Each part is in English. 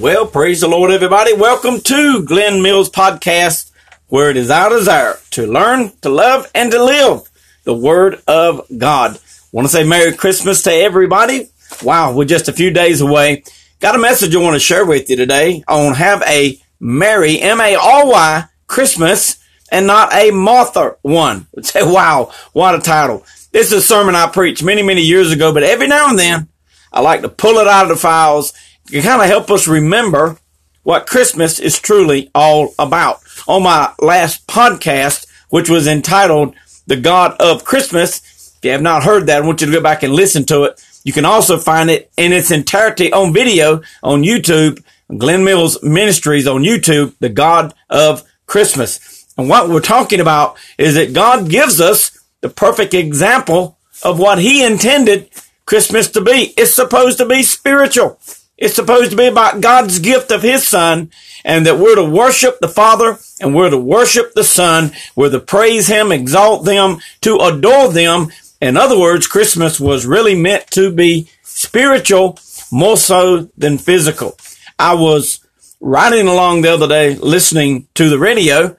Well, praise the Lord, everybody. Welcome to Glenn Mills Podcast, where it is our desire to learn, to love, and to live the Word of God. Want to say Merry Christmas to everybody. Wow, we're just a few days away. Got a message I want to share with you today on have a Merry, M-A-R-Y, Christmas and not a Martha one. Say, wow, what a title. This is a sermon I preached many, many years ago, but every now and then I like to pull it out of the files to kind of help us remember what Christmas is truly all about. On my last podcast, which was entitled The God of Christmas, if you have not heard that, I want you to go back and listen to it. You can also find it in its entirety on video on YouTube, Glenn Mills Ministries on YouTube, The God of Christmas. And what we're talking about is that God gives us the perfect example of what he intended Christmas to be. It's supposed to be spiritual. It's supposed to be about God's gift of his son and that we're to worship the Father and we're to worship the Son. We're to praise him, exalt them, to adore them. In other words, Christmas was really meant to be spiritual more so than physical. I was riding along the other day listening to the radio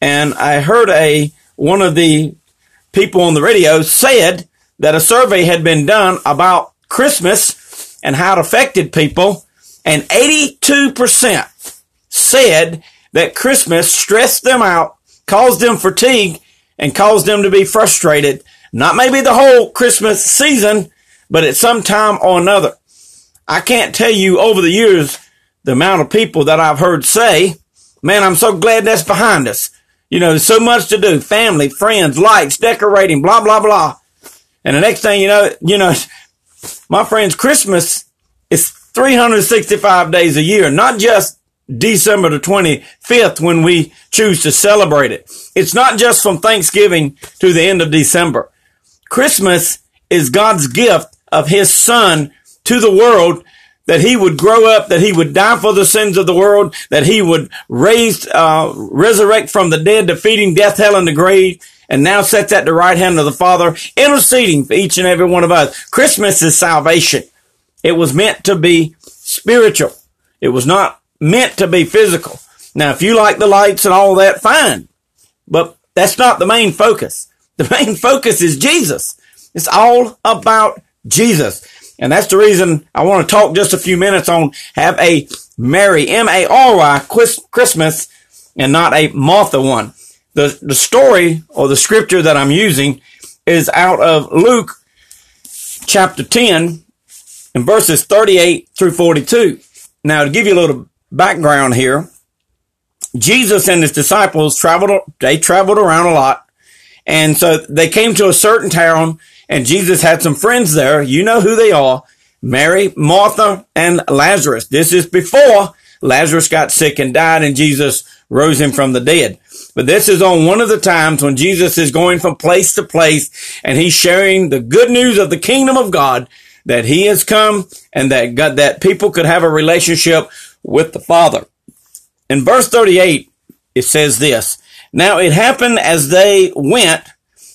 and I heard a, one of the people on the radio said that a survey had been done about Christmas and how it affected people, and 82% said that Christmas stressed them out, caused them fatigue, and caused them to be frustrated. Not maybe the whole Christmas season, but at some time or another. I can't tell you over the years the amount of people that I've heard say, man, I'm so glad that's behind us. You know, there's so much to do. Family, friends, lights, decorating, blah, blah, blah. And the next thing you know, you know, my friends, Christmas is 365 days a year, not just December the 25th when we choose to celebrate it. It's not just from Thanksgiving to the end of December. Christmas is God's gift of his son to the world that he would grow up, that he would die for the sins of the world, that he would raise, uh, resurrect from the dead, defeating death, hell, and the grave, and now sits at the right hand of the Father, interceding for each and every one of us. Christmas is salvation. It was meant to be spiritual. It was not meant to be physical. Now, if you like the lights and all that, fine. But that's not the main focus. The main focus is Jesus. It's all about Jesus. And that's the reason I want to talk just a few minutes on have a Merry, M-A-R-Y, Christmas and not a Martha one. The, the story or the scripture that I'm using is out of Luke chapter 10 and verses 38 through 42. Now, to give you a little background here, Jesus and his disciples traveled, they traveled around a lot. And so they came to a certain town and Jesus had some friends there. You know who they are. Mary, Martha, and Lazarus. This is before Lazarus got sick and died and Jesus rose him from the dead. But this is on one of the times when Jesus is going from place to place and he's sharing the good news of the kingdom of God that he has come and that God, that people could have a relationship with the Father. In verse 38, it says this, Now it happened as they went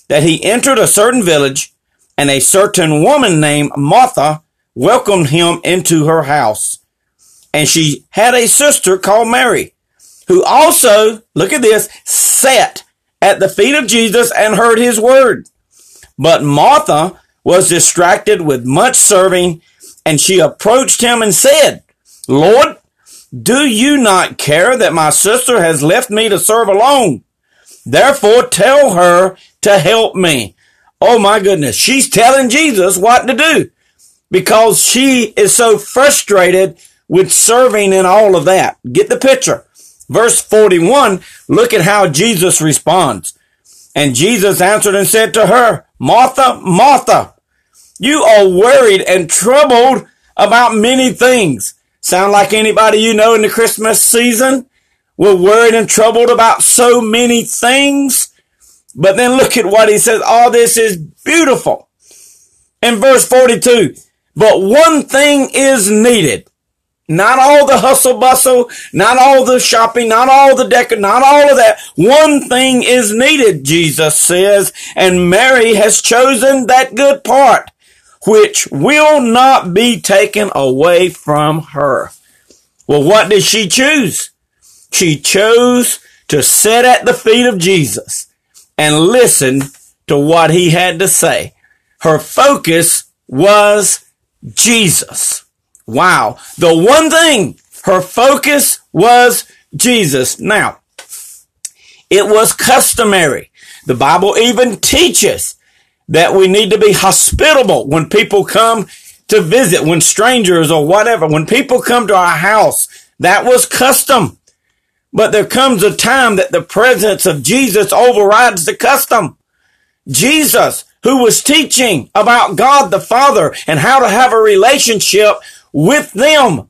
that he entered a certain village and a certain woman named Martha welcomed him into her house. And she had a sister called Mary, who also, look at this, sat at the feet of Jesus and heard his word. But Martha was distracted with much serving, and she approached him and said, Lord, do you not care that my sister has left me to serve alone? Therefore tell her to help me. Oh my goodness. She's telling Jesus what to do because she is so frustrated with serving and all of that. Get the picture. Verse 41, look at how Jesus responds. And Jesus answered and said to her, Martha, Martha, you are worried and troubled about many things. Sound like anybody you know in the Christmas season? We're worried and troubled about so many things. But then look at what he says. All this is beautiful. In verse 42, but one thing is needed. Not all the hustle bustle, not all the shopping, not all the decor, not all of that. One thing is needed, Jesus says, and Mary has chosen that good part which will not be taken away from her. Well, what did she choose? She chose to sit at the feet of Jesus and listen to what he had to say. Her focus was Jesus. Wow. The one thing, her focus was Jesus. Now, it was customary. The Bible even teaches that we need to be hospitable when people come to visit, when strangers or whatever, when people come to our house. That was custom. But there comes a time that the presence of Jesus overrides the custom. Jesus, who was teaching about God the Father and how to have a relationship with them,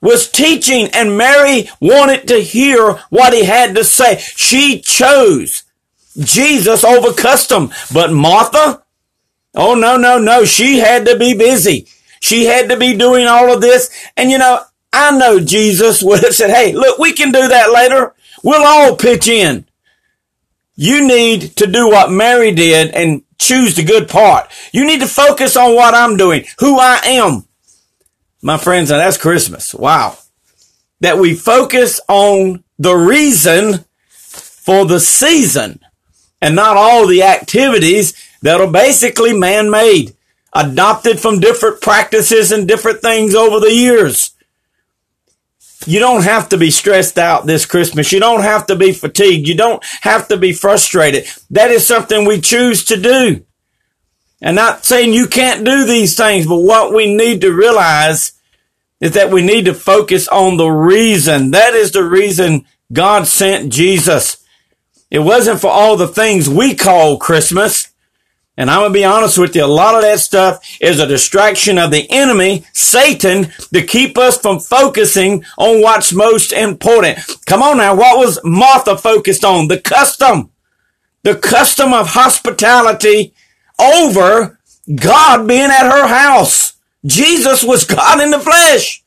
was teaching and Mary wanted to hear what he had to say. She chose Jesus over custom. But Martha, oh no, no, no, she had to be busy. She had to be doing all of this. And you know, I know Jesus would have said, Hey, look, we can do that later. We'll all pitch in. You need to do what Mary did and choose the good part. You need to focus on what I'm doing, who I am. My friends, and that's Christmas. Wow. That we focus on the reason for the season and not all the activities that are basically man-made, adopted from different practices and different things over the years. You don't have to be stressed out this Christmas. You don't have to be fatigued. You don't have to be frustrated. That is something we choose to do. And not saying you can't do these things, but what we need to realize is that we need to focus on the reason. That is the reason God sent Jesus. It wasn't for all the things we call Christmas. And I'm going to be honest with you. A lot of that stuff is a distraction of the enemy, Satan, to keep us from focusing on what's most important. Come on now. What was Martha focused on? The custom, the custom of hospitality over God being at her house. Jesus was God in the flesh.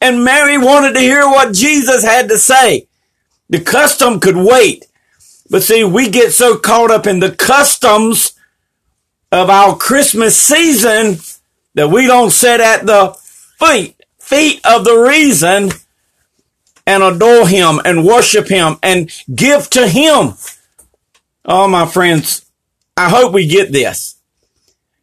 And Mary wanted to hear what Jesus had to say. The custom could wait. But see, we get so caught up in the customs of our Christmas season that we don't sit at the feet, feet of the reason and adore him and worship him and give to him. Oh, my friends, I hope we get this.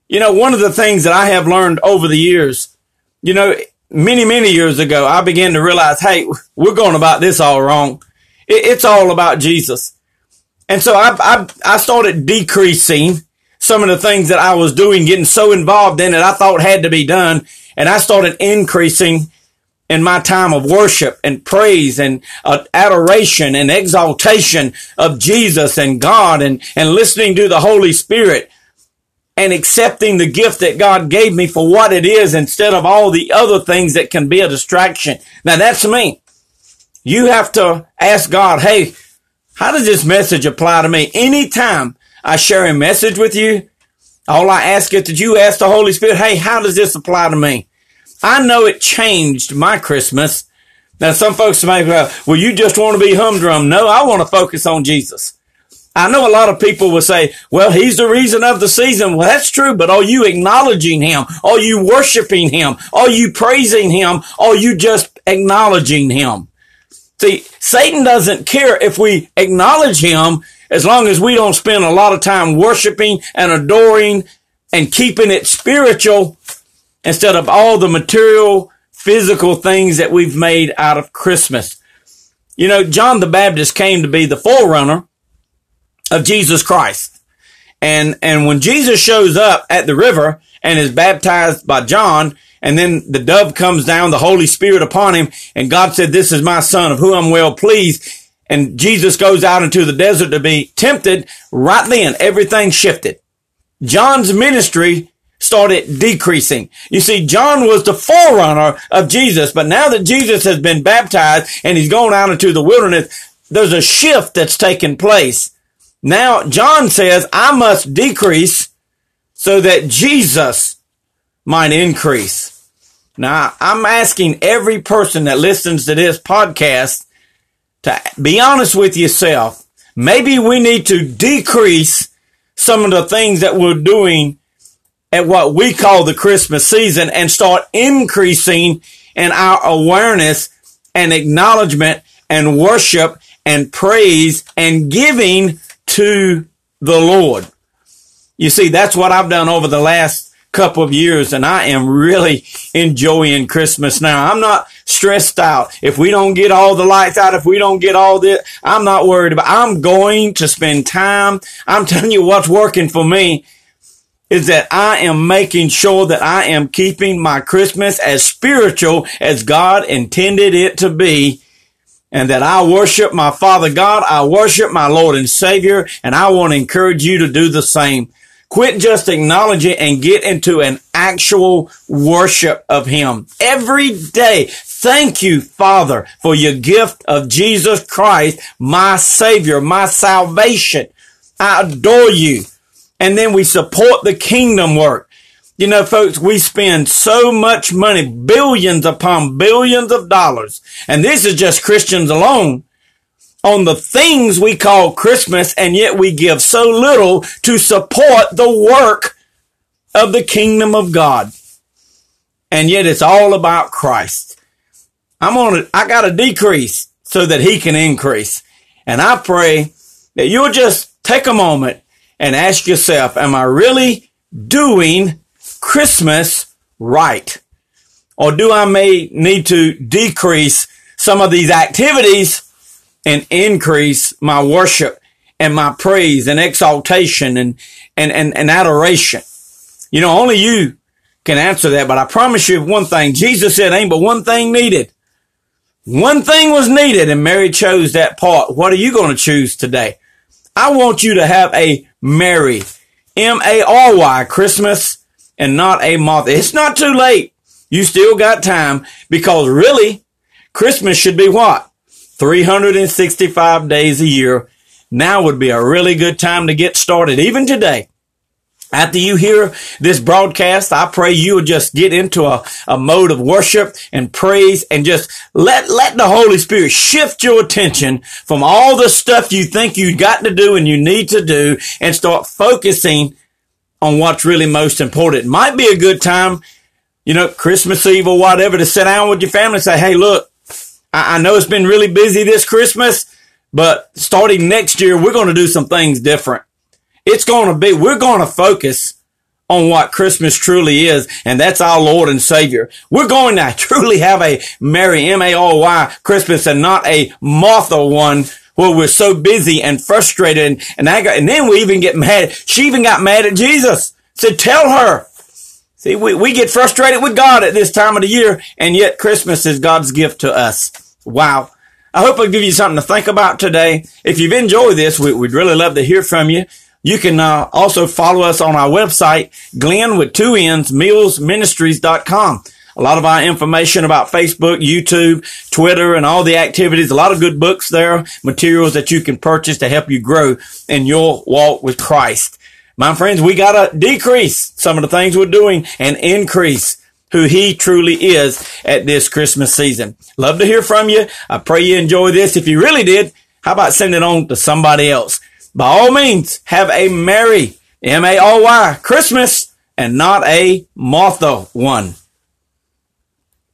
You know, one of the things that I have learned over the years, you know, many, many years ago, I began to realize, hey, we're going about this all wrong. It's all about Jesus. And so I, I, I started decreasing some of the things that I was doing, getting so involved in it, I thought had to be done. And I started increasing in my time of worship and praise and uh, adoration and exaltation of Jesus and God and, and listening to the Holy Spirit and accepting the gift that God gave me for what it is instead of all the other things that can be a distraction. Now that's me. You have to ask God, hey, how does this message apply to me? Anytime I share a message with you. All I ask is that you ask the Holy Spirit, hey, how does this apply to me? I know it changed my Christmas. Now, some folks may go, well, you just want to be humdrum. No, I want to focus on Jesus. I know a lot of people will say, well, he's the reason of the season. Well, that's true, but are you acknowledging him? Are you worshiping him? Are you praising him? Are you just acknowledging him? See, Satan doesn't care if we acknowledge him as long as we don't spend a lot of time worshiping and adoring and keeping it spiritual instead of all the material, physical things that we've made out of Christmas. You know, John the Baptist came to be the forerunner of Jesus Christ. And, and when Jesus shows up at the river and is baptized by John, and then the dove comes down, the Holy Spirit upon him, and God said, this is my son of whom I'm well pleased and Jesus goes out into the desert to be tempted, right then everything shifted. John's ministry started decreasing. You see, John was the forerunner of Jesus, but now that Jesus has been baptized and he's gone out into the wilderness, there's a shift that's taken place. Now, John says, I must decrease so that Jesus might increase. Now, I'm asking every person that listens to this podcast to be honest with yourself. Maybe we need to decrease some of the things that we're doing at what we call the Christmas season and start increasing in our awareness and acknowledgement and worship and praise and giving to the Lord. You see, that's what I've done over the last couple of years and I am really enjoying Christmas now. I'm not stressed out. If we don't get all the lights out, if we don't get all this, I'm not worried about, I'm going to spend time. I'm telling you what's working for me is that I am making sure that I am keeping my Christmas as spiritual as God intended it to be and that I worship my Father God. I worship my Lord and Savior and I want to encourage you to do the same. Quit just acknowledging and get into an actual worship of Him every day. Thank you, Father, for your gift of Jesus Christ, my Savior, my salvation. I adore you. And then we support the kingdom work. You know, folks, we spend so much money, billions upon billions of dollars. And this is just Christians alone on the things we call Christmas, and yet we give so little to support the work of the kingdom of God. And yet it's all about Christ. I'm on it. I got to decrease so that he can increase. And I pray that you'll just take a moment and ask yourself, am I really doing Christmas right? Or do I may need to decrease some of these activities and increase my worship and my praise and exaltation and, and, and, and adoration. You know, only you can answer that, but I promise you one thing. Jesus said ain't but one thing needed. One thing was needed and Mary chose that part. What are you going to choose today? I want you to have a merry, M-A-R-Y Christmas and not a moth. It's not too late. You still got time because really Christmas should be what? 365 days a year. Now would be a really good time to get started, even today. After you hear this broadcast, I pray you will just get into a, a mode of worship and praise and just let, let the Holy Spirit shift your attention from all the stuff you think you've got to do and you need to do and start focusing on what's really most important. Might be a good time, you know, Christmas Eve or whatever to sit down with your family and say, Hey, look, I, I know it's been really busy this Christmas, but starting next year, we're going to do some things different. It's going to be, we're going to focus on what Christmas truly is, and that's our Lord and Savior. We're going to truly have a merry M-A-R-Y Christmas and not a Martha one where we're so busy and frustrated and, and. And then we even get mad. She even got mad at Jesus. Said, tell her. See, we, we get frustrated with God at this time of the year, and yet Christmas is God's gift to us. Wow. I hope I give you something to think about today. If you've enjoyed this, we, would really love to hear from you. You can uh, also follow us on our website, Glenn with two millsministries.com. A lot of our information about Facebook, YouTube, Twitter, and all the activities. A lot of good books there, materials that you can purchase to help you grow in your walk with Christ. My friends, we gotta decrease some of the things we're doing and increase who he truly is at this Christmas season. Love to hear from you. I pray you enjoy this. If you really did, how about send it on to somebody else? By all means, have a merry M-A-R-Y, Christmas and not a Martha one.